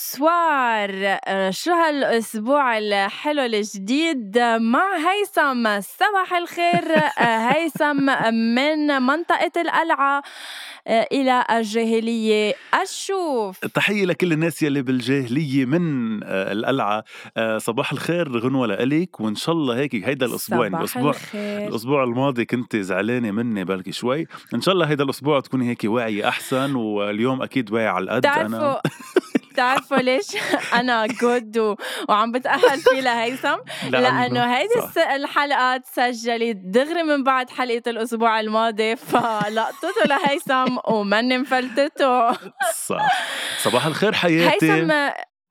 بونسوار شو هالأسبوع الحلو الجديد مع هيثم صباح الخير هيثم من منطقة القلعة آه، إلى الجاهلية أشوف تحية لكل الناس يلي بالجاهلية من آه، القلعة آه، صباح الخير غنوة لإلك وإن شاء الله هيك هيدا الأسبوع يعني صباح الأسبوع الخير. الأسبوع الماضي كنت زعلانة مني بلكي شوي. إن شاء الله هيدا الأسبوع تكوني هيك واعية أحسن واليوم أكيد واعي على القد أنا. بتعرفوا ليش أنا جود و... وعم بتأهل فيه لهيثم. لأنه هيدي الحلقة تسجلت دغري من بعد حلقة الأسبوع الماضي. فلقطته لهيثم ومني مفلتته. صح. صباح الخير حياتي. هيثم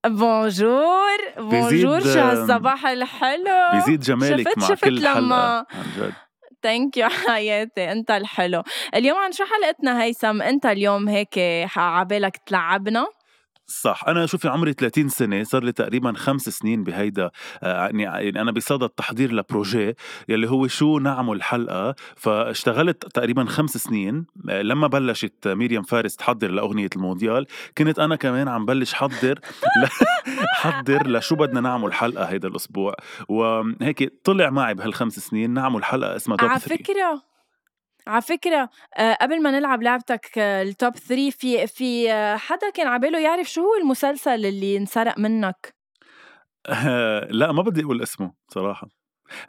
bonjour bonjour شو هالصباح الحلو؟ بيزيد جمالك شفت- مع شفت كل لما- حلقة عن جد. thank you حياتي. أنت الحلو. اليوم عن شو حلقتنا هيثم؟ أنت اليوم هيك عبالك تلعبنا؟ صح. أنا شوفي عمري 30 سنة صار لي تقريبا خمس سنين بهيدا آه، يعني يعني أنا بصدد التحضير ل projet يلي هو شو نعمل حلقه فاشتغلت تقريبا خمس سنين آه، لما بلشت ميريام فارس تحضر لأغنية المونديال. كنت أنا كمان عم بلش حضر ل... حضر لشو بدنا نعمل حلقة هيدا الأسبوع. وهيك طلع معي بهالخمس سنين نعمل حلقة اسمها top على 3 فكرة. على فكرة آه، قبل ما نلعب لعبتك آه، ال top 3 في في آه، حدا كان عباله يعرف شو هو المسلسل اللي انسرق منك؟ لا ما بدي أقول اسمه صراحة.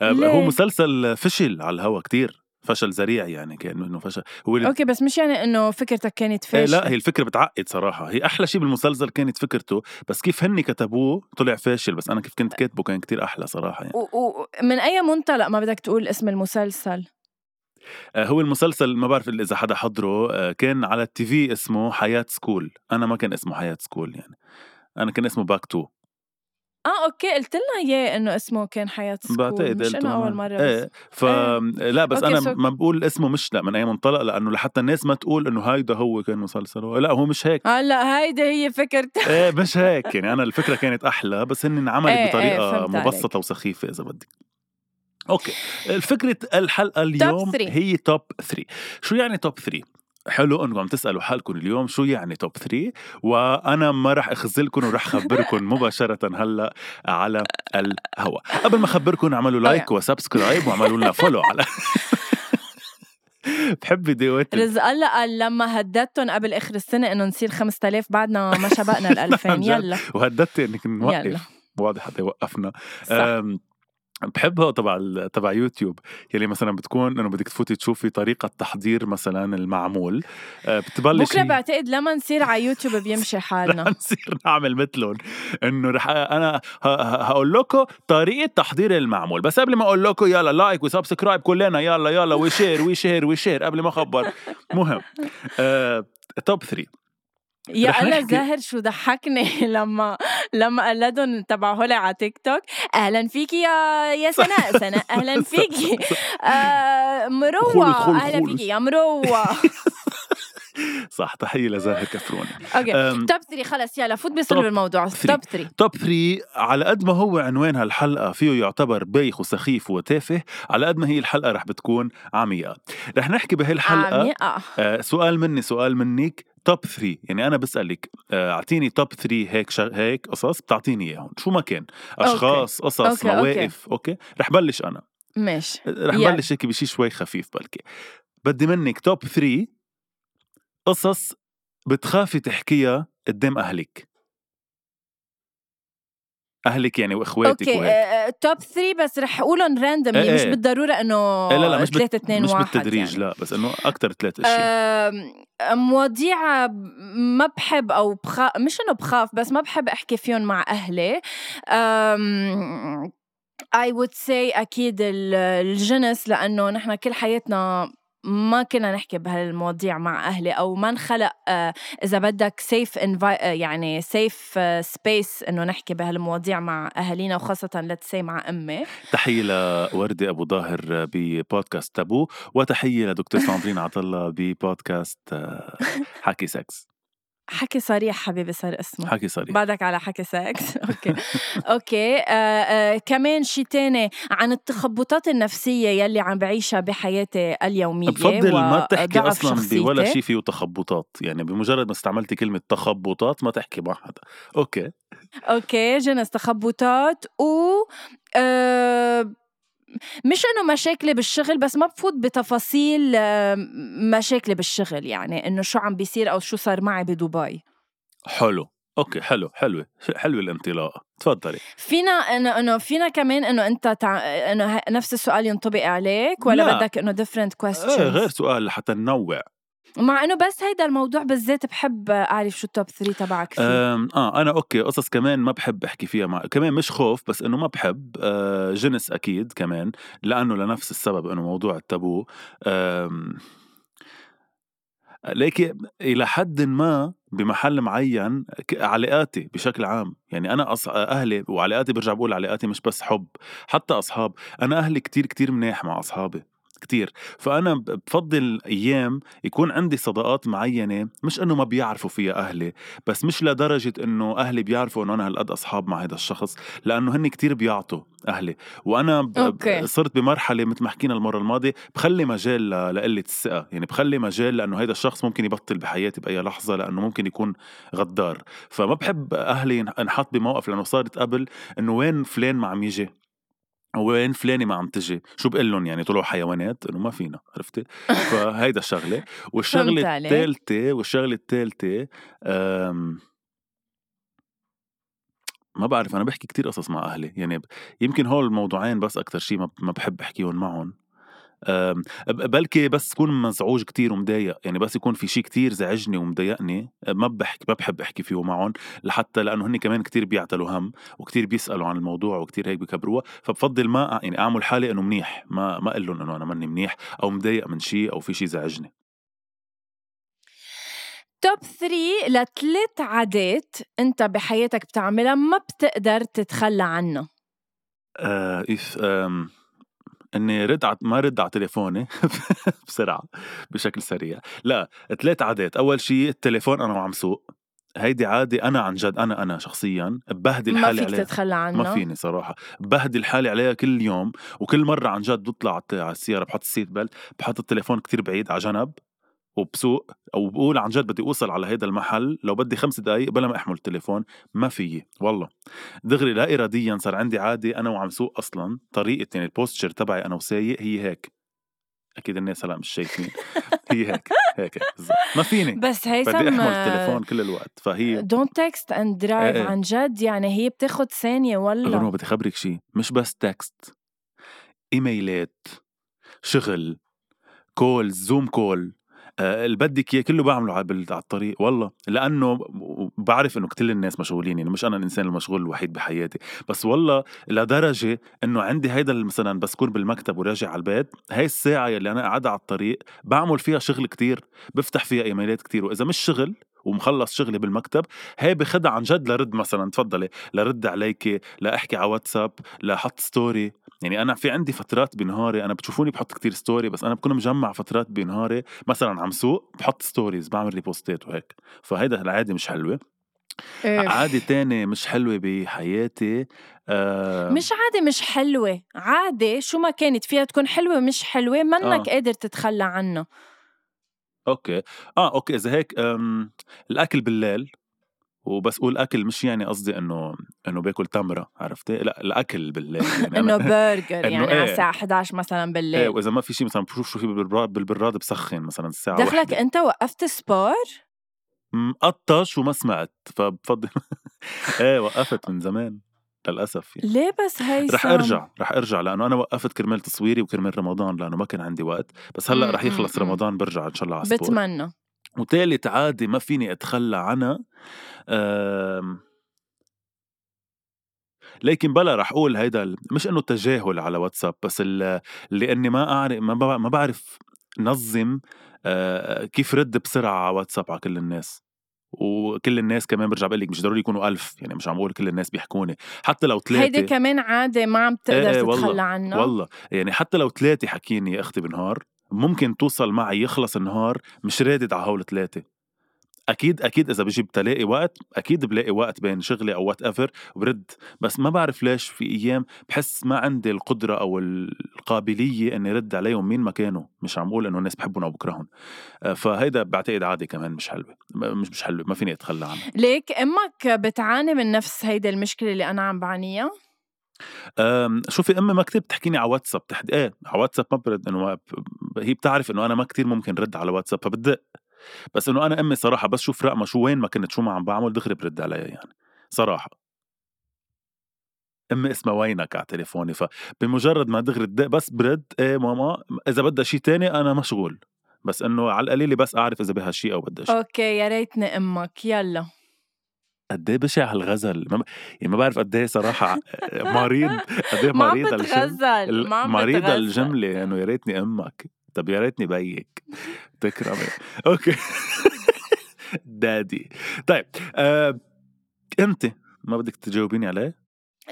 آه، ليه؟ هو مسلسل فشل على الهوا كتير فشل ذريع يعني كأنه إنه فشل. هو اللي okay بس مش يعني إنه فكرتك كانت فاشلة لا هي الفكرة بتعقد صراحة. هي أحلى شيء بالمسلسل كانت فكرته بس كيف هن كتبوه طلع فاشل بس أنا كيف كنت كاتبه كان كتير أحلى صراحة يعني. و- و- أي منطلق ما بدك تقول اسم المسلسل؟ هو المسلسل ما بعرف إذا حدا حضره آه، كان على ال TV اسمه حياة school. أنا ما كان اسمه حياة school يعني. أنا كان اسمه باك تو. آه أوكي قلت لنا إياه إنه اسمه كان حياة سكول. بعتقد مش قلته انه أول أنا. مرة بس. إيه. ف لا بس أنا سو- ما بقول اسمه مش لأ من اي منطلق لأنه لحتى الناس ما تقول إنه هيدا هو كان مسلسله. لا هو مش هيك. هلا هيدي هي فكرتك إيه مش هيك يعني. أنا الفكرة كانت أحلى بس هن انعملت إيه، إيه، بطريقة عليك. مبسطة وسخيفة إذا بدك. أوكي. الفكرة الحلقة اليوم three. هي توب 3 شو يعني توب 3 حلو انكم عم تسألوا حالكم اليوم شو يعني top 3 وأنا ما راح أخذلكم وراح أخبركم مباشرة هلأ على الهواء. قبل ما أخبركم اعملوا like و subscribe واعملوا لنا follow على بحب فيديوهات رزق الله قال لما هددتهم قبل آخر السنة إنه نصير 5000 بعدنا ما طبقنا ال 2000 عن جد. يلا. وهددت إنك نوقف. واضح حتى يوقفنا صح. بحبها تبع تبع يوتيوب. يلي مثلا بتكون إنه بدك تفوتي تشوفي طريقة تحضير مثلا المعمول. أه، بتبلش بكرة بعتقد لما نصير على يوتيوب بيمشي رح حالنا. نصير نعمل مثلهم. إنه رح أنا هقول لكم طريقة تحضير المعمول. بس قبل ما أقول لكم يلا like و subscribe كلنا يلا يلا و share و share و share قبل ما أخبر. مهم. أه، top 3 يا الله زاهر شو ضحكني لما لما قلدهم تبعهولي على تيك توك أهلا فيكي يا يا سناء سناء أهلا فيكي. آه مروة أهلا. فيكي يا مروة. صح تحية لزاهر كفروني أوكي توب 3 خلص يلا فوت بصلب توب الموضوع three. توب 3 توب 3 على قد ما هو عنوان هالحلقة فيه يعتبر بايخ وسخيف وتافه على قد ما هي الحلقة رح بتكون عميقة. رح نحكي بهالحلقة عميقة. آه سؤال مني سؤال منك توب 3 يعني أنا بسألك آه، أعطيني توب 3 هيك شغ... هيك قصص بتعطيني إياهم. شو ما كان. أشخاص قصص okay، okay. مواقف okay؟ رح بلش أنا. ماشي. رح. بلش هيك بشي شوي خفيف بلكي. بدي منك top 3 قصص بتخافي تحكيها قدام أهلك أهلك يعني وإخواتك أوكي توب 3 بس رح أقولهم random إيه مش إيه. بالضرورة إنه إيه لا لا مش 3 2 مش 1 بالتدريج يعني. لا بس إنه أكثر ثلاث أشياء آم، مواضيع ما بحب أو بخاف مش إنه بخاف بس ما بحب أحكي فيهم مع أهلي أم... I would say أكيد ال- الجنس لأنه نحن كل حياتنا ما كنا نحكي بهالمواضيع مع أهلي أو ما انخلق آه، إذا بدك safe يعني safe space إنه نحكي بهالمواضيع مع أهالينا وخاصة let's مع أمي. تحية لوردة أبو ظاهر ببودكاست تابو وتحية لدكتور ساندرين عطله ببودكاست آه، حكي سكس حكي صريح حبيبي صار اسمه. حكي صريح. بعدك على حكي sex okay. okay. آه آه كمان شيء تاني عن التخبطات النفسية يلي عم بعيشها بحياتي اليومية بفضل ما تحكي أصلا بولا شيء فيه تخبطات. يعني بمجرد ما استعملتي كلمة تخبطات ما تحكي مع حدا. okay. okay جنس تخبطات و آه مش إنه مشاكلي بالشغل بس ما بفوت بتفاصيل مشاكلي بالشغل يعني إنه شو عم بيصير أو شو صار معي بدبي. حلو. okay حلو حلوة حلوة الانطلاقة. تفضلي. فينا إنه إنه فينا كمان إنه أنت تع... إنه نفس السؤال ينطبق عليك ولا لا. بدك إنه different questions إيه غير سؤال لحتى ننوع. مع إنه بس هيدا الموضوع بالذات بحب أعرف شو ال top 3 تبعك فيه. آه أنا okay قصص كمان ما بحب أحكي فيها مع كمان مش خوف بس إنه ما بحب آه جنس أكيد كمان لأنه لنفس السبب إنه موضوع التابو. لكن إلى حد ما بمحل معين علاقاتي بشكل عام يعني أنا أص... أهلي وعلاقاتي برجع بقول علاقاتي مش بس حب حتى أصحاب أنا أهلي كتير كتير منيح مع أصحابي. كتير. فأنا بفضل أيام يكون عندي صداقات معينة مش إنه ما بيعرفوا فيها أهلي بس مش لدرجة إنه أهلي بيعرفوا إنه أنا هالقد أصحاب مع هذا الشخص لأنه هن كتير بيعطوا أهلي. وأنا ب... أوكي. صرت بمرحلة مثل ما حكينا المرة الماضية بخلي مجال لقلة الثقة. يعني بخلي مجال لأنه هذا الشخص ممكن يبطل بحياتي بأي لحظة لأنه ممكن يكون غدار. فما بحب أهلي انحط بموقف لأنه صارت قبل إنه وين فلان ما عم يجي. وين فلانه ما عم تجي؟ شو بقول لهم يعني؟ طلعوا حيوانات؟ انه ما فينا عرفتي فهيدا الشغلة. والشغلة الثالثه والشغلة الثالثه ما بعرف أنا بحكي كتير قصص مع أهلي. يعني يمكن هول الموضوعين بس أكثر شيء ما بحب أحكيهم معهم. بلكي بس تكون مزعوج كتير ومضايق يعني بس يكون في شيء كتير زعجني ومضايقني ما بحكي ما بحب أحكي فيه معهم لحتى لأنه هن كمان كتير بيعتلوا هم وكتير بيسألوا عن الموضوع وكتير هيك بكبروها فبفضل ما يعني أعمل حالي إنه منيح ما ما أقول لهم إنه أنا ماني منيح أو مضايق من شيء أو في شيء زعجني. top 3 لثلاث عادات أنت بحياتك بتعملها ما بتقدر تتخلى عنها. آه إف إني رد ع... ما رد على تليفوني بسرعة بشكل سريع. لا ثلاث عادات. أول شيء التليفون أنا وعم سوق. هيدي عادة أنا عن جد أنا أنا شخصيا ببهدل حالي عليها ما فيك تتخلى عنها. ما فيني صراحة. ببهدل حالي عليها كل يوم وكل مرة عن جد بطلع على السيارة بحط ال seat belt بحط التليفون كتير بعيد على جنب. وبسوق أو بقول عن جد بدي أوصل على هيدا المحل لو بدي خمس دقائق بلا ما أحمل التليفون ما فيي والله. دغري لا اراديا صار عندي عادة أنا وعم سوق أصلا طريقه يعني ال posture تبعي أنا وسايق هي هيك. أكيد الناس هلأ مش شايفين. هي هيك هيك بالضبط. ما فيني. بس هيثم بدي أحمل التليفون كل الوقت فهي don't text and drive عن جد يعني هي بتاخد ثانية ولا غنوة بدي خبرك شيء مش بس text إيميلات شغل كول زوم كول اللي بدك اياه كله بعمله على الطريق. والله لأنه بعرف إنه كل الناس مشغولين يعني مش أنا الإنسان المشغول الوحيد بحياتي. بس والله لدرجة إنه عندي هيدا مثلا بس كون بالمكتب وراجع على البيت هاي الساعة اللي أنا قاعدة على الطريق بعمل فيها شغل كتير بفتح فيها إيميلات كتير وإذا مش شغل ومخلص شغلي بالمكتب هي بخدها عن جد لرد مثلا تفضلي لرد عليك لأحكي على واتساب لأحط story يعني أنا في عندي فترات بنهاري أنا بتشوفوني بحط كتير story بس أنا بكون مجمع فترات بنهاري مثلا عم سوق بحط stories بعمل repostات وهيك. فهيدا العادة مش حلوة. إيه. عادة تانية مش حلوة بحياتي آه. مش عادة مش حلوة. عادة شو ما كانت فيها تكون حلوة مش حلوة منك آه. قادر تتخلى عنها. okay. آه okay. إذا هيك الأكل بالليل وبس أقول اكل مش يعني قصدي إنه إنه باكل تمرة عرفتي؟ لأ الأكل بالليل يعني إنه برجر يعني؟ على الساعة 11 مثلا بالليل. إيه وإذا ما في شيء مثلا بشوف شو في بالبراد بالبراد بسخن مثلا الساعة دخلك أنت وقفت sport مقطش وما سمعت فبفضل إيه وقفت من زمان. للأسف يعني. ليه بس هي رح أرجع رح أرجع لأنه أنا وقفت كرمال تصويري وكرمال رمضان لأنه ما كان عندي وقت. بس هلأ رح يخلص رمضان برجع إن شاء الله على بتمنى. وثالث عادة ما فيني أتخلى عنها لكن بلا رح أقول هيدا مش إنه تجاهل على واتساب بس لأني ما أعرف ما بعرف نظم آه، كيف رد بسرعة على واتساب على كل الناس. وكل الناس كمان برجع بقول لك مش ضروري يكونوا ألف يعني مش عم بقول كل الناس بيحكوني. حتى لو ثلاثة هيدي كمان عادة ما عم تقدر إيه تتخلى عنها. والله. يعني حتى لو ثلاثة حكيني يا أختي بنهار ممكن توصل معي يخلص النهار مش رادد على هول ثلاثة أكيد أكيد إذا بجيب تلاقي وقت أكيد بلاقي وقت بين شغلي أو whatever وبرد بس ما بعرف ليش في أيام بحس ما عندي القدرة أو القابلية إني رد عليهم مين ما كانوا مش عم بقول إنه الناس بحبهم أو بكرههم. آه، فهيدا بعتقد عادي كمان مش حلوة. مش مش حلوة ما فيني أتخلى عنها. ليك أمك بتعاني من نفس هيدي المشكلة اللي أنا عم بعانيها؟ شوفي أمي ما كتير بتحكيني على واتساب حتى إيه على واتساب ما برد إنه هي بتعرف إنه أنا ما كتير ممكن رد على واتساب فبدق بس إنه أنا أمي صراحة بس شوف رقمها شو وين ما كنت شو ما عم بعمل دغري برد عليها يعني صراحة. أمي اسمها وينك على تليفوني فبمجرد ما دغري بس برد إيه ماما إذا بدها شيء تاني أنا مشغول بس إنه على القليله بس أعرف إذا بدها شيء أو بدها شيء okay يا ريتني أمك يلا. قد إيه بشع هالغزل ما يعني ما بعرف قد إيه صراحة مريض قد إيه مريض الجمله مريض الجملة إنه يعني يا ريتني أمك. طب يا ريتني بيك. تكرمي okay. daddy. طيب آه، أنت ما بدك تجاوبيني عليه؟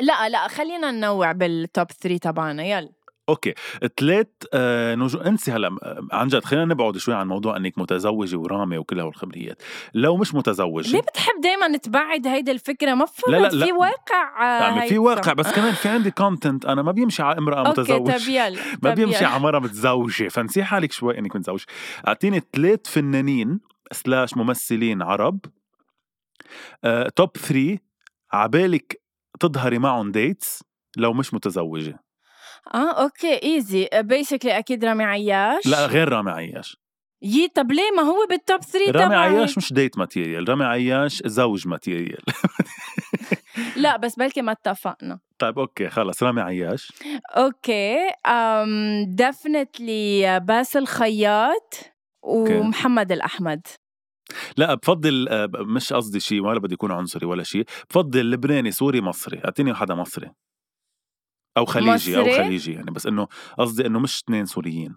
لا لا خلينا ننوع بال top 3 تبعنا. يلا. okay. ثلاث آه نجوم انسي هلأ عن جد خلينا نبعد شوي عن موضوع إنك متزوجة ورامه وكل هالخبريات لو مش متزوجة ليه بتحب دائما تبعد هيدي الفكرة؟ ما لا لا لا. في واقع يعني في واقع بس كمان في عندي content أنا ما بيمشي على امرأة متزوجه طب يلا ما بيمشي على مرأة متزوجة. فنسي حالك شوي إنك متزوجة. أعطيني ثلاث فنانين slash ممثلين عرب. آه، top 3 عبالك تظهري معهم dates لو مش متزوجة. آه okay easy basically أكيد رامي عياش. لا غير رامي عياش. يي طب ليه؟ ما هو بال top 3 رامي عياش مش date material رامي عياش زوج material لا بس بلكي ما اتفقنا. طيب okay خلص رامي عياش. okay um definitely باسل خياط ومحمد الأحمد. لا بفضل آه، مش قصدي شيء ولا بدي يكون عنصري ولا شيء بفضل لبناني سوري مصري. أعطيني حدا مصري. أو خليجي مصري؟ أو خليجي يعني بس إنه قصدي إنه مش اثنين سوريين.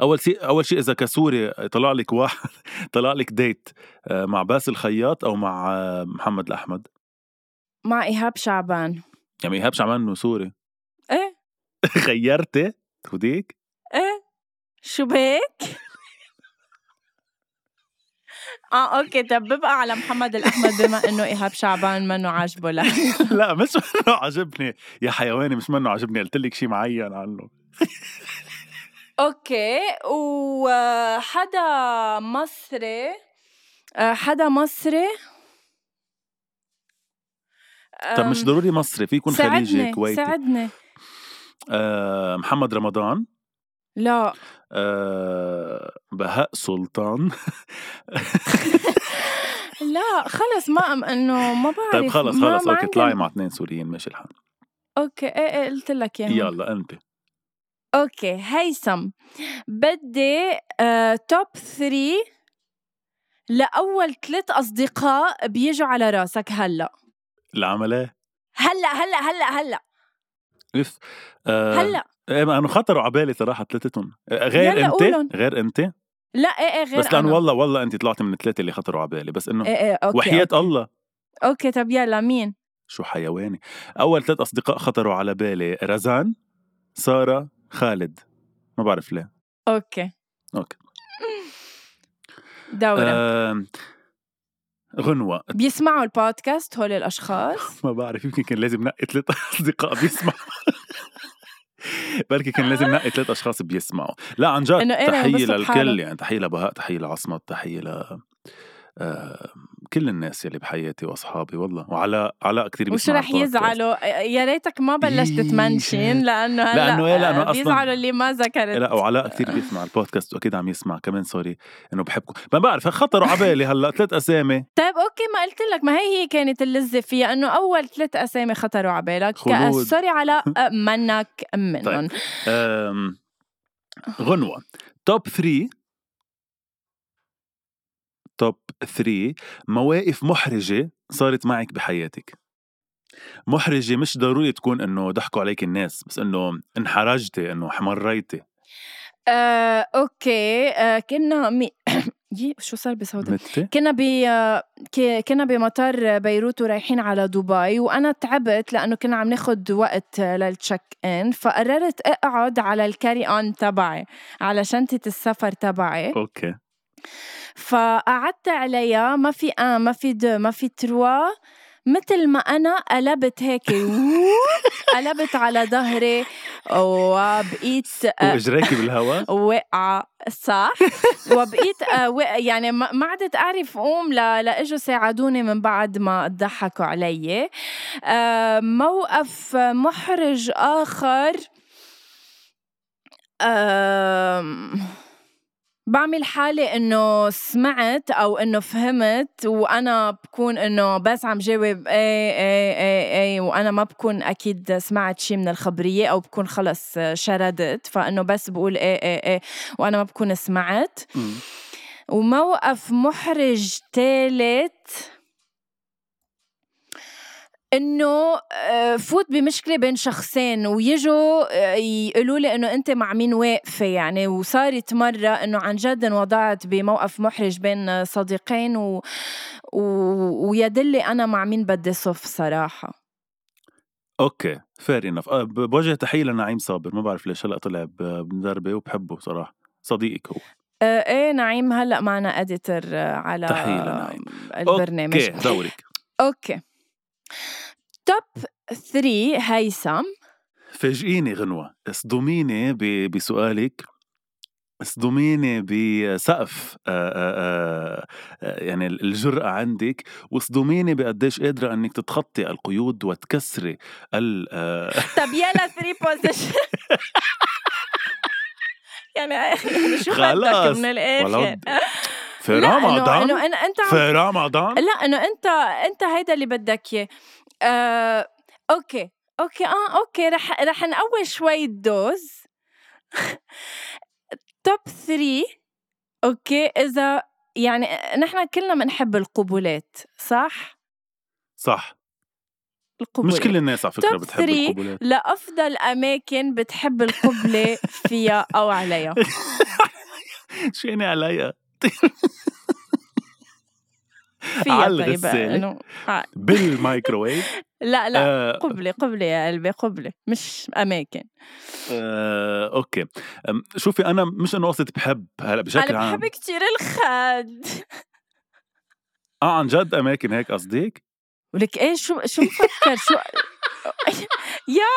أول شيء أول شيء إذا كسوري طلع لك واحد طلع لك date آه، مع باسل خياط أو مع آه، محمد الأحمد؟ مع إيهاب شعبان. يعني إيهاب شعبان إنه سوري؟ إيه. غيرتي هديك إيه. شو بك آه okay. طب ببقى على محمد الاحمد بما إنه إيهاب شعبان منه عاجبه. لا. لا مش منه عاجبني. يا حيواني مش منه عاجبني. قلت لك شيء معين عنه. أوكي. وحدا مصري آه، حدا مصري؟ طب مش ضروري مصري في يكون خليجي كويتي. ساعدني. أه محمد رمضان. لا. أه بهاء سلطان. لا خلص ما إنه ما بعرف طيب خلص خلص okay طلعي مع اثنين سوريين ماشي الحال. okay إيه إيه قلت لك اياهم يلا أنت. okay هيثم بدي آه top 3 لأول ثلاث أصدقاء بيجوا على راسك هلأ. العملة؟ هلأ هلأ هلأ هلأ. إف آه هلأ. إيه انه خطروا على بالي صراحة ثلاثتهم آه، غير انت قولن. غير انت؟ لا إيه إيه غير بس لأنه والله والله انت طلعتي من الثلاثه اللي خطروا على بالي بس إنه إيه إيه okay وحياة okay. الله. okay طب يلا مين؟ شو حيواني. أول ثلاث أصدقاء خطروا على بالي رزان سارة خالد. ما بعرف ليه. okay. okay. دورة آه... غنوة. بيسمعوا البودكاست هول الأشخاص؟ ما بعرف يمكن كان لازم نقي ثلاث أصدقاء بيسمعوا. بركي كان لازم نقي ثلاث أشخاص بيسمعوا. لا عن جد تحية للكل يعني تحية لبهاء تحية لعصمت تحية ل آه كل الناس يلي بحياتي وأصحابي والله وعلاء علاء كثير وشو رح يزعلوا؟ يا ريتك ما بلشت ت mention لأنه هلأ لأنه إيه لأنه أصلا بيزعلوا اللي ما ذكرت. لا وعلاء كثير بيسمع البودكاست وأكيد عم يسمع كمان sorry إنه بحبكم. ما بعرف خطروا على بالي هلأ ثلاث أسامي. طيب okay ما قلت لك ما هي هي كانت اللذة فيها إنه أول ثلاث أسامي خطروا على بالك. sorry علاء منك منهم. طيب. غنوة. top 3 top 3 مواقف محرجة صارت معك بحياتك؟ محرجة مش ضروري تكون إنه ضحكوا عليك الناس بس إنه انحرجتي إنه حمريتي. آه، okay. آه، كنا مي... يي شو صار بصوتي؟ كنا ب كنا بمطار بيروت ورايحين على دبي وأنا تعبت لأنه كنا عم ناخد وقت لل check in فقررت أقعد على ال carry on تبعي على شنطة السفر تبعي. okay. فقعدت عليها ما في un ما في deux ما في trois مثل ما أنا قلبت هيك قلبت على ظهري. وبقيت آه، وإجريكي بالهواء وقع صح؟ وبقيت آه، يعني ما عدت أعرف قوم لاجوا ساعدوني من بعد ما ضحكوا علي. آه، موقف محرج آخر. بعمل حالي إنه سمعت أو إنه فهمت وأنا بكون إنه بس عم جاوب إيه إيه إيه إيه وأنا ما بكون أكيد سمعت شي من الخبرية أو بكون خلص شردت فإنه بس بقول إيه إيه إيه وأنا ما بكون سمعت. وموقف محرج ثالث إنه آه، فوت بمشكلة بين شخصين ويجوا آه، يقولوا لي إنه أنت مع مين واقفة يعني. وصارت مرة إنه عن جد انوضعت بموقف محرج بين صديقين و... و... ويدلي أنا مع مين بدي صف صراحة. أوكي فير انف بوجه تحية لنعيم صابر ما بعرف ليش هلأ طلع بمدربة وبحبه صراحة. صديقك هو. آه، إيه نعيم هلأ معنا اديتر على تحية لنعيم. البرنامج. أوكي دورك. أوكي. توب 3 هيثم فاجئيني غنوة. اصدميني بسؤالك. اصدميني بسقف آه، آه، آه، يعني الجرأة عندك. واصدميني بقديش قادرة إنك تتخطي القيود وتكسري ال طب يلا 3 position يعني شو بدك خلاص. من الآخر. في لا رمضان؟ إنه أنا- إنت عم في رمضان؟ لا إنه انت إنت هيدا اللي بدك إياه. آه، okay okay آه okay رح رح نقوي شوي ال dose. top 3 okay إذا يعني نحن كلنا بنحب القبلات صح؟ صح. القبلات. مش كل الناس على top بتحب three. القبلات. لأفضل أماكن بتحب القبلة فيها أو عليها. شو يعني عليا فيها على الغسالة. آه، بالمايكروويف لا لا. آه، قبلة قبلة يا قلبي قبلة مش أماكن. آه، أوكي. أم، شوفي أنا مش انه قصدي بحب هلا بشكل أنا عام. بحب كتير الخد. آه عن جد أماكن هيك قصديك ولك إيه؟ شو شو مفكر؟ شو يا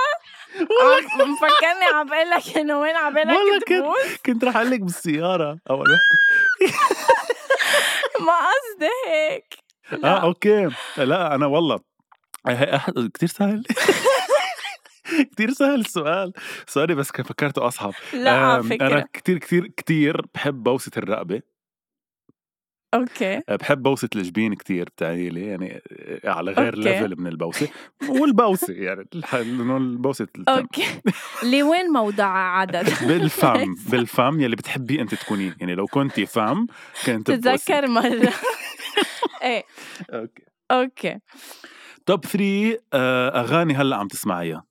مفكرني عم بقول لك إنه وين بقول والله كنت- كنت رح أقول لك بالسيارة اول وحده ما قصدي هيك آه okay. لا أنا والله. كثير سهل. كثير سهل السؤال. sorry بس كان فكرته أصعب. لا آم، أنا فكرة كثير كثير كثير بحب بوسة الرقبة. okay. بحب بوسة الجبين كثير بتعني لي؟ يعني على غير okay. level من البوسة. والبوسة يعني إنه البوسة التم. أوكي. لوين موضعها عدد؟ بالفم بالفم يلي بتحبي أنت تكونيه يعني لو كنتي فم كنت. تتذكر مرة. إيه. okay. okay. top 3 أغاني هلأ عم تسمعيها.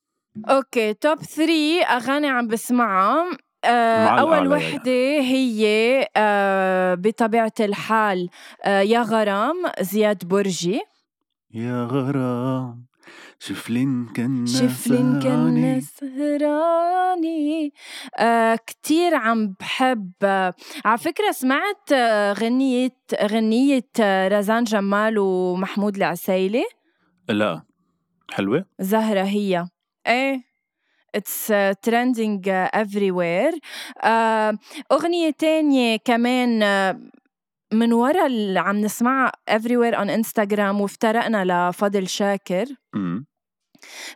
okay top 3 أغاني عم بسمعها. آه، مع أول الأعلى وحدة هي آه، بطبيعة الحال آه، يا غرام زياد برجي. يا غرام شفلين كنا شفلين كنا سهراني. سهراني آه كتير عم بحب. آه على فكرة سمعت آه غنية غنية آه رزان جمال ومحمود العسيلي؟ لا حلوة. زهرة هي. إيه it's trending everywhere. آه أغنية تانية كمان آه من ورا اللي عم نسمعها everywhere on انستغرام وافترقنا لفضل شاكر.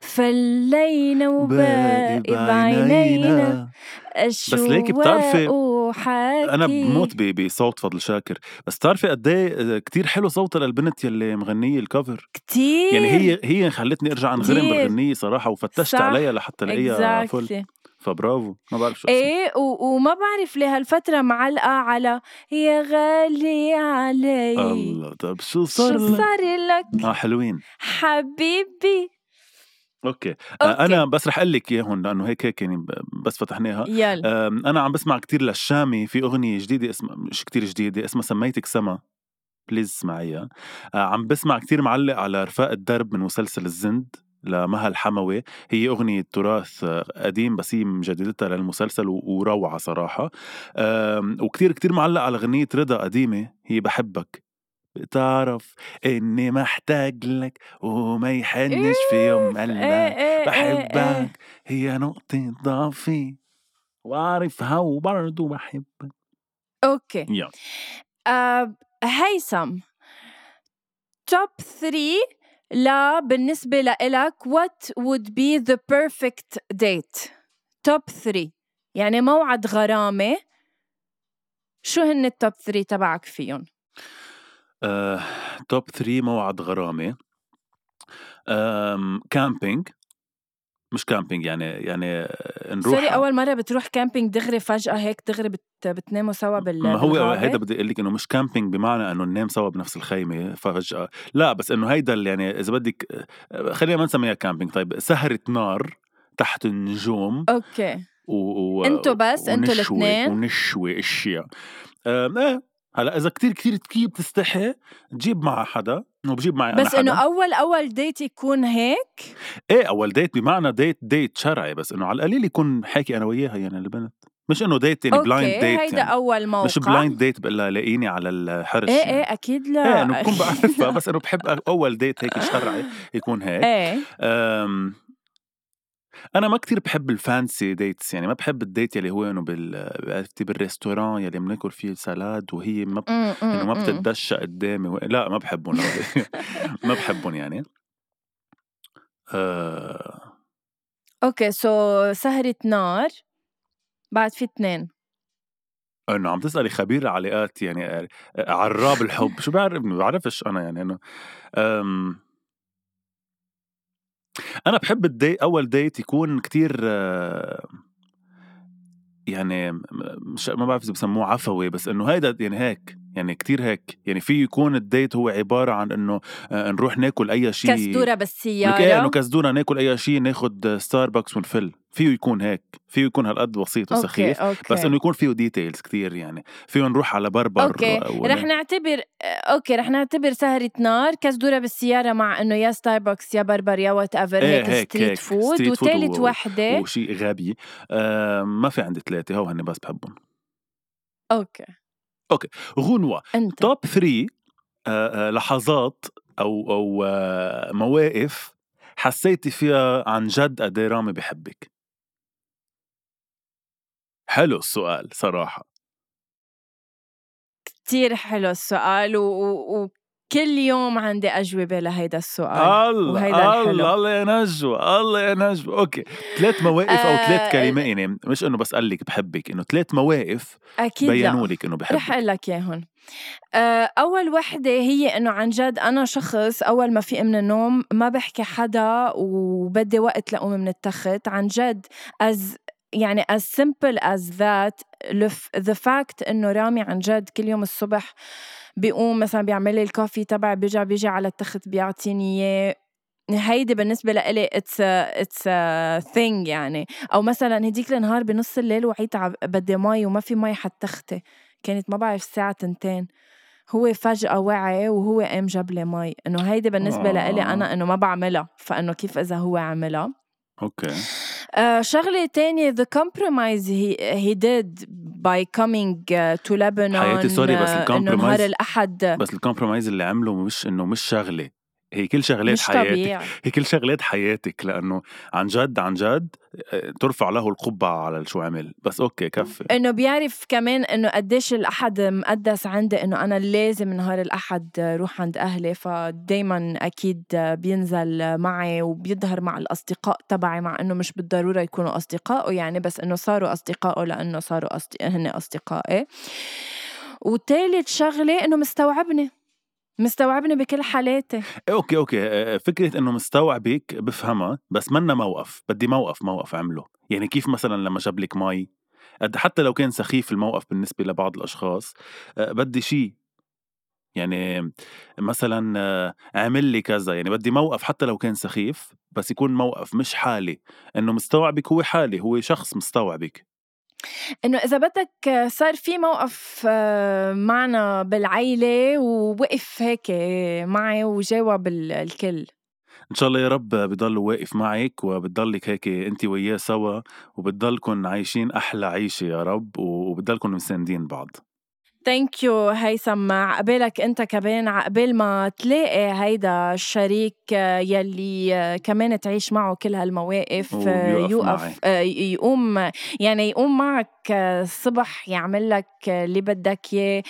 فلينا وباقي بعينينا. بس ليكي بتعرفي وحكي أنا بموت بصوت فضل شاكر. بس بتعرفي قد إيه كثير حلو صوتها للبنت يلي مغنية الكفر كتير يعني هي هي خلتني أرجع أنغرم. بالغنية صراحة وفتشت صح. عليها لحتى الاقيها فل. فبرافو. ما بعرف شو إيه و- وما بعرف ليه هالفترة معلقة على يا غالي علي. الله طب شو صار شو؟ صار لك؟ آه حلوين. حبيبي. okay, okay. أنا بس رح أقول لك اياهم لأنه هيك هيك يعني بس فتحناها. يلا. أنا عم بسمع كتير للشامي. في أغنية جديدة اسمها مش كتير جديدة اسمها سميتك سما. please اسمعيها. عم بسمع كتير معلق على رفاق الدرب من مسلسل الزند لمها الحموي. هي أغنية تراث قديم بس هي مجددتها للمسلسل وروعة صراحة. وكتير كتير معلق على أغنية رضا قديمة. هي بحبك. بتعرف إني محتاج لك وما يحنش في يوم إيه، إيه، إيه، بحبك. هي نقطة ضعفي واعرفها وبرضه بحبك. أوكي. يلا. آه هيثم توب 3 لا بالنسبة لإلك what would be the perfect date توب 3 يعني موعد غرامة. شو هن ال top 3 تبعك فيهم؟ top uh, 3 موعد غرامي camping مش camping يعني يعني نروح sorry أول مرة بتروح camping دغري فجأة هيك دغري بت... بتناموا سوا بال ما هو هيدا بدي أقول لك إنه مش camping بمعنى إنه ننام سوا بنفس الخيمة فجأة. لا بس إنه هيدا يعني إذا بدك خلينا ما نسميها camping طيب سهرة نار تحت النجوم okay. و... و... إنتوا بس إنتوا الاثنين ونشوي أشياء. إيه. هلا إذا كتير كتير كتير بتستحي تجيب معها حدا وبجيب معي بس إنه اول أول date يكون هيك؟ إيه أول date بمعنى date date شرعي بس إنه على القليل يكون حاكي أنا وياها يعني البنت. مش إنه date يعني blind date هيدا يعني. أول موقع. مش بلايند ديت بقول لها لاقيني على الحرش إيه إيه أكيد لا. إيه إنه بكون بعرفها بس إنه بحب أول date هيك شرعي يكون هيك. إيه. أنا ما كتير بحب ال fancy dates يعني ما بحب ال date يلي هو إنه بال بال restaurant يلي بناكل فيه salad وهي ما ب... إنه ما بتتدشى قدامي و... لا ما بحبهم ما بحبهم يعني. آه... okay so سهرة نار بعد في اثنين إنه عم تسألي خبير علاقات يعني آه، عراب الحب. شو بعرف ما بعرفش أنا يعني إنه. أنا بحب ال da- أول date يكون كتير يعني مش ما بعرف إذا بسموه عفوي بس إنه هيدا يعني هيك يعني كتير هيك. يعني في يكون ال date هو عبارة عن إنه آه، نروح ناكل أي شيء. كزدوره بالسيارة. إيه إنه كزدوره ناكل أي شيء ناخد ستاربكس ونفل. فيه يكون هيك فيه يكون هالقد بسيط وسخيف okay. okay. بس إنه يكون فيه details كتير يعني فيه نروح على بربر okay و... رح نعتبر okay رح نعتبر سهرة نار كزدوره بالسيارة مع إنه يا ستاربكس يا بربر يا whatever هيك, هيك street هيك. food street وثالث و... وحدة وشيء غبي آه ما في عندي ثلاثة هو هني بس بحبهم okay okay غنوة أنت top 3 آه، آه، لحظات أو أو آه، مواقف حسيتي فيها عن جد قد إيه رامي بحبك حلو السؤال صراحة. كتير حلو السؤال و... و... كل يوم عندي أجوبة لهيدا السؤال الله وهيدا الله الحلو. الله يا نجوى الله يا نجوى. أوكي ثلاث مواقف أو آه، ثلاث كلمات يعني مش إنه بس قال لك بحبك إنه ثلاث مواقف أكيد بينوا لك إنه رح بحبك. أقول لك إياهم آه، أول وحدة هي إنه عن جد أنا شخص أول ما في من النوم ما بحكي حدا وبدي وقت لأقوم من التخت. عن جد as يعني as simple as that the- the fact إنه رامي عن جد كل يوم الصبح بيقوم مثلا بيعمل لي الكوفي تبعي بيرجع بيجي على التخت بيعطيني إياه. هيدي بالنسبة لإلي it's it's thing يعني. أو مثلا هديك النهار بنص الليل وعيت بدي مي وما في مي حد تختي. كانت ما بعرف الساعة تنتين. هو فجأة وعي وهو قام جاب لي مي. إنه هيدي بالنسبة آه. لإلي أنا إنه ما بعملها. فإنه كيف إذا هو عملها. okay. آه شغلة تانية the compromise he, he did by coming uh, to Lebanon حياتي sorry، بس آه، إنه نهار ال compromise- الأحد. بس ال compromise اللي عمله مش إنه مش شغلة. هي كل شغلات مش حياتك طبيعي. هي كل شغلات حياتك لأنه عن جد عن جد آه، ترفع له القبعة على شو عمل. بس okay كفي. إنه بيعرف كمان إنه قديش الأحد مقدس عندي إنه أنا لازم نهار الأحد روح عند أهلي. فدايما أكيد بينزل معي وبيظهر مع الأصدقاء تبعي مع إنه مش بالضرورة يكونوا أصدقائه يعني بس إنه صاروا أصدقائه لأنه صاروا أصد... هن أصدقائي. وتالت شغلة إنه مستوعبني. مستوعبني بكل حالاتي. إيه، okay okay. آه، فكرة إنه مستوعبك بفهمها بس منا موقف بدي موقف موقف عمله يعني كيف مثلا لما جاب لك مي؟ قد حتى لو كان سخيف الموقف بالنسبة لبعض الأشخاص آه، بدي شيء يعني مثلا آه، اعمل لي كذا. يعني بدي موقف حتى لو كان سخيف بس يكون موقف مش حالة. إنه مستوعبك هو حالة هو شخص مستوعبك. إنه إذا بدك صار في موقف آه، معنا بالعيلة ووقف هيك معي وجاوب الكل. إن شاء الله يا رب بضل واقف معك وبتضلك هيك انت وياه سوا وبتضلكم عايشين أحلى عيشة يا رب وبتضلكم مساندين بعض. ثانك يو هيثم عقبالك أنت كمان عقبال ما تلاقي هيدا الشريك يلي كمان تعيش معه كل هالمواقف يوقف يقوم يعني يقوم معك الصبح يعمل لك اللي بدك إياه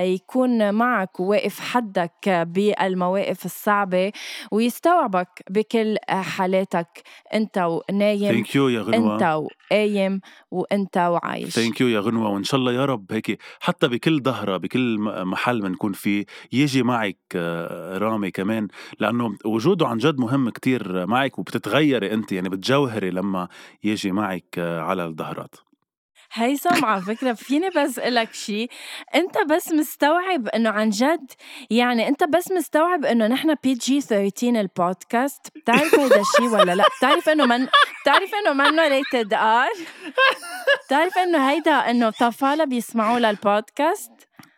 يكون معك وواقف حدك بالمواقف الصعبة ويستوعبك بكل حالاتك أنت ونايم thank you يا غنوة. أنت وقايم وأنت وعايش. ثانك يو يا غنوة وإن شاء الله يا رب هيك حتى بكل ظهرة بكل محل بنكون فيه يجي معك آه، رامي كمان لأنه وجوده عن جد مهم كتير معك وبتتغيري أنت يعني بتجوهري لما يجي معك آه، على الظهرات. هيثم على فكرة فيني بس لك شيء أنت بس مستوعب إنه عن جد يعني أنت بس مستوعب إنه نحن PG 13 البودكاست بتعرف هيدا الشيء ولا لا؟ بتعرف إنه من بتعرف إنه منه rated R؟ بتعرف إنه هيدا إنه طفالة بيسمعوا للبودكاست؟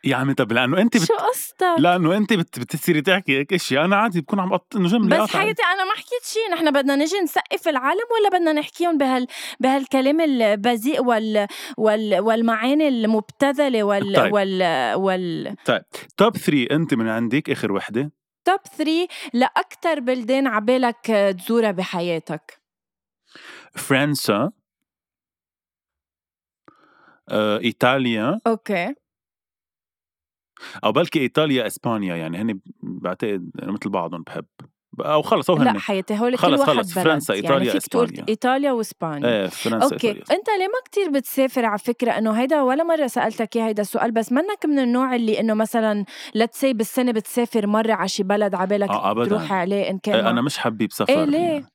يا عمي طب لأنه انت بت... شو قصتك؟ لأنه انت بت... بتصيري تحكي هيك اشياء أنا عادي بكون عم بقط إنه جمله بس حياتي أنا ما حكيت شيء نحن بدنا نجي نسقف العالم ولا بدنا نحكيهم بهال بهالكلام البذيء وال... وال... والمعاني المبتذلة وال طيب. وال وال طيب. توب 3 أنت من عندك آخر وحدة؟ توب 3 لاكثر بلدان عبالك تزورها بحياتك. فرنسا آه، إيطاليا okay. أو بلكي إيطاليا إسبانيا يعني هن بعتقد مثل بعضهم بحب أو خلص أو هن لا حياتي هول كل خلص واحد فرنسا يعني إيطاليا يعني إسبانيا إيطاليا وإسبانيا إيه فرنسا okay إيطاليا. أنت ليه ما كتير بتسافر على فكرة إنه هيدا ولا مرة سألتك إياه هيدا السؤال بس منك من النوع اللي إنه مثلا let's say بالسنة بتسافر مرة على شي بلد على بالك آه تروح عليه إن كان إيه أنا مش حبيب سفر إيه ليه؟ يعني.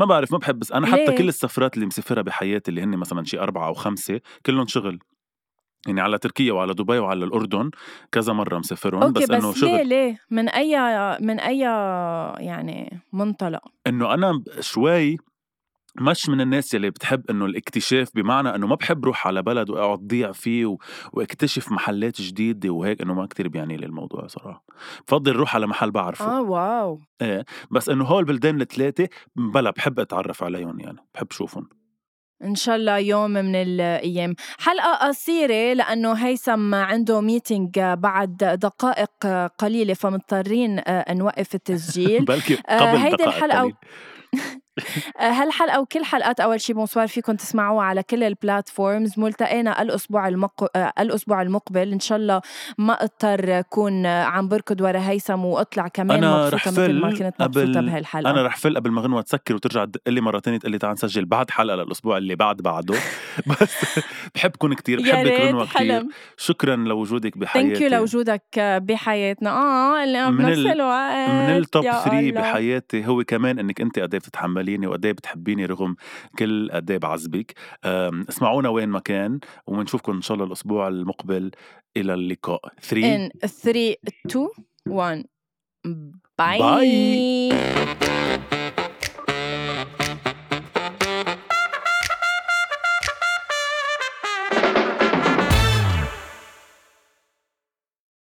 ما بعرف ما بحب بس أنا حتى ليه؟ كل السفرات اللي مسافرها بحياتي اللي هن مثلا شي أربعة أو خمسة كلهم شغل يعني على تركيا وعلى دبي وعلى الأردن كذا مرة مسافرهم بس, بس إنه شغل ليه ليه؟ من أي من أي يعني منطلق؟ إنه أنا شوي مش من الناس يلي بتحب إنه الاكتشاف بمعنى إنه ما بحب روح على بلد وأقعد ضيع فيه و... واكتشف محلات جديدة وهيك إنه ما كتير بيعني لي الموضوع صراحة. بفضل روح على محل بعرفه. آه واو. إيه بس إنه هول البلدان الثلاثه بلا بحب أتعرف عليهم يعني بحب شوفهم. إن شاء الله يوم من الأيام. حلقة قصيرة لأنه هيثم عنده meeting بعد دقائق قليلة فمضطرين آه، نوقف التسجيل. بلكي قبل آه، هيدي الحلقة هالحلقة وكل حلقات أول شي bonsoir فيكم تسمعوها على كل ال platforms ملتقينا الأسبوع المق... الأسبوع المقبل. إن شاء الله ما أضطر أكون عم بركض ورا هيثم وأطلع كمان أنا مبسوطة مثل ما كنت مبسوطة بهالحلقة. أنا رح فل قبل ما غنوة تسكر وترجع تدق لي مرة تانية تقول لي تعال نسجل بعد حلقة للأسبوع اللي بعد بعده. بس بحبكم كثير بحبك غنوة كثير شكرا لوجودك بحياتي thank you لوجودك بحياتنا. آه من بنفس الوقت. من ال top 3 بحياتي. هو كمان إنك أنت قد إيه بتقبليني وقد إيه بتحبيني رغم كل قد إيه بعذبك. اسمعونا وين ما كان وبنشوفكم إن شاء الله الأسبوع المقبل. إلى اللقاء. 3 in 3 2 1 باي, باي.